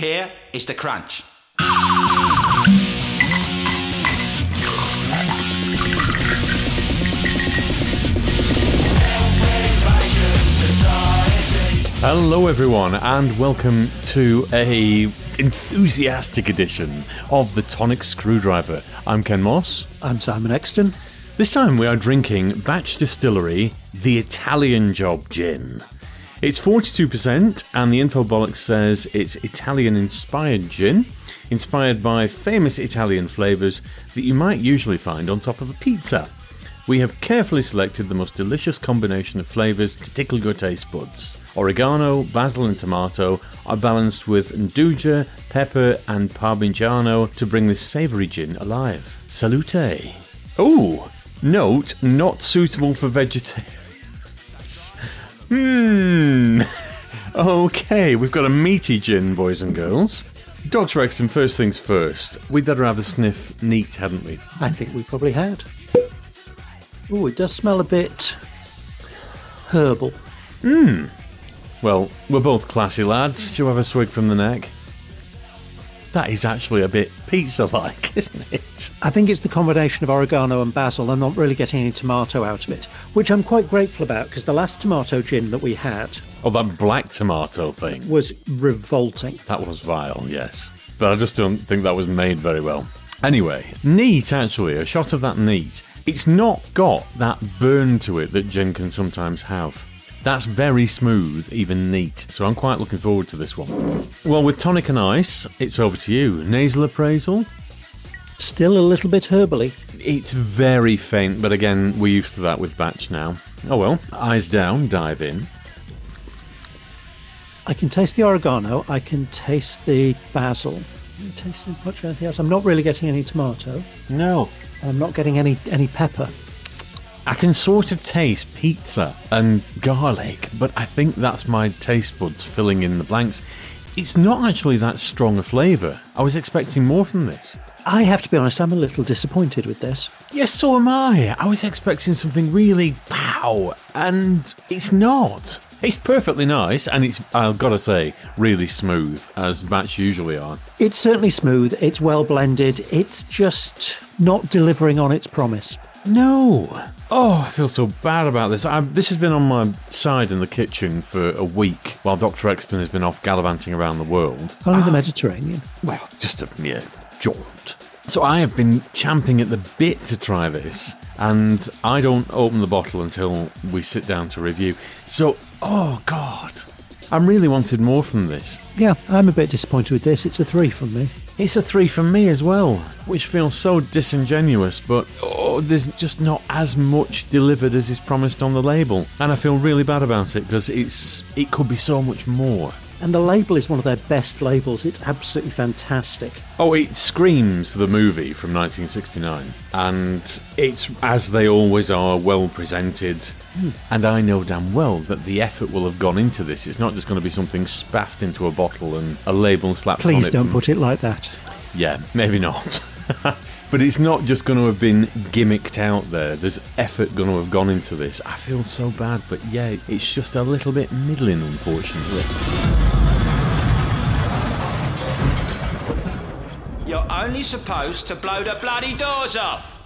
Here is the crunch. Hello, everyone, and welcome to a enthusiastic edition of the Tonic Screwdriver. I'm Ken Moss. I'm Simon Exton. This time we are drinking Batch Distillery the Italian Job Gin. It's 42%, and the infobolic says it's Italian inspired gin, inspired by famous Italian flavours that you might usually find on top of a pizza. We have carefully selected the most delicious combination of flavours to tickle your taste buds. Oregano, basil, and tomato are balanced with nduja, pepper, and parmigiano to bring this savoury gin alive. Salute! Oh, note not suitable for vegetarians. Hmm. Okay, we've got a meaty gin, boys and girls. Dr. Exton, first things first. We'd better have a sniff neat, hadn't we? I think we probably had. Oh, it does smell a bit herbal. Hmm. Well, we're both classy lads. Shall we have a swig from the neck? That is actually a bit pizza like, isn't it? I think it's the combination of oregano and basil. I'm not really getting any tomato out of it, which I'm quite grateful about because the last tomato gin that we had Oh, that black tomato thing. was revolting. That was vile, yes. But I just don't think that was made very well. Anyway, neat actually, a shot of that neat. It's not got that burn to it that gin can sometimes have. That's very smooth, even neat, so I'm quite looking forward to this one. Well, with tonic and ice, it's over to you. Nasal appraisal? Still a little bit herbally. It's very faint, but again, we're used to that with batch now. Oh well, eyes down, dive in. I can taste the oregano. I can taste the basil. Am I tasting much anything else? I'm not really getting any tomato. No. I'm not getting any any pepper. I can sort of taste pizza and garlic, but I think that's my taste buds filling in the blanks. It's not actually that strong a flavour. I was expecting more from this. I have to be honest. I'm a little disappointed with this. Yes, so am I. I was expecting something really pow, and it's not. It's perfectly nice, and it's, I've got to say, really smooth, as batch usually are. It's certainly smooth. It's well blended. It's just not delivering on its promise. No. Oh, I feel so bad about this. i this has been on my side in the kitchen for a week while Dr. Exton has been off gallivanting around the world. Only the Mediterranean. Well, just a mere jaunt. So I have been champing at the bit to try this, and I don't open the bottle until we sit down to review. So, oh God, I really wanted more from this. Yeah, I'm a bit disappointed with this. It's a three from me. It's a three from me as well, which feels so disingenuous, but oh, there's just not as much delivered as is promised on the label, and I feel really bad about it because it's it could be so much more. And the label is one of their best labels. It's absolutely fantastic. Oh, it screams the movie from 1969, and it's as they always are, well presented. Hmm. And I know damn well that the effort will have gone into this. It's not just going to be something spaffed into a bottle and a label slapped on it. Please don't from- put it like that. Yeah, maybe not. but it's not just going to have been gimmicked out there. There's effort going to have gone into this. I feel so bad, but yeah, it's just a little bit middling, unfortunately. You're only supposed to blow the bloody doors off.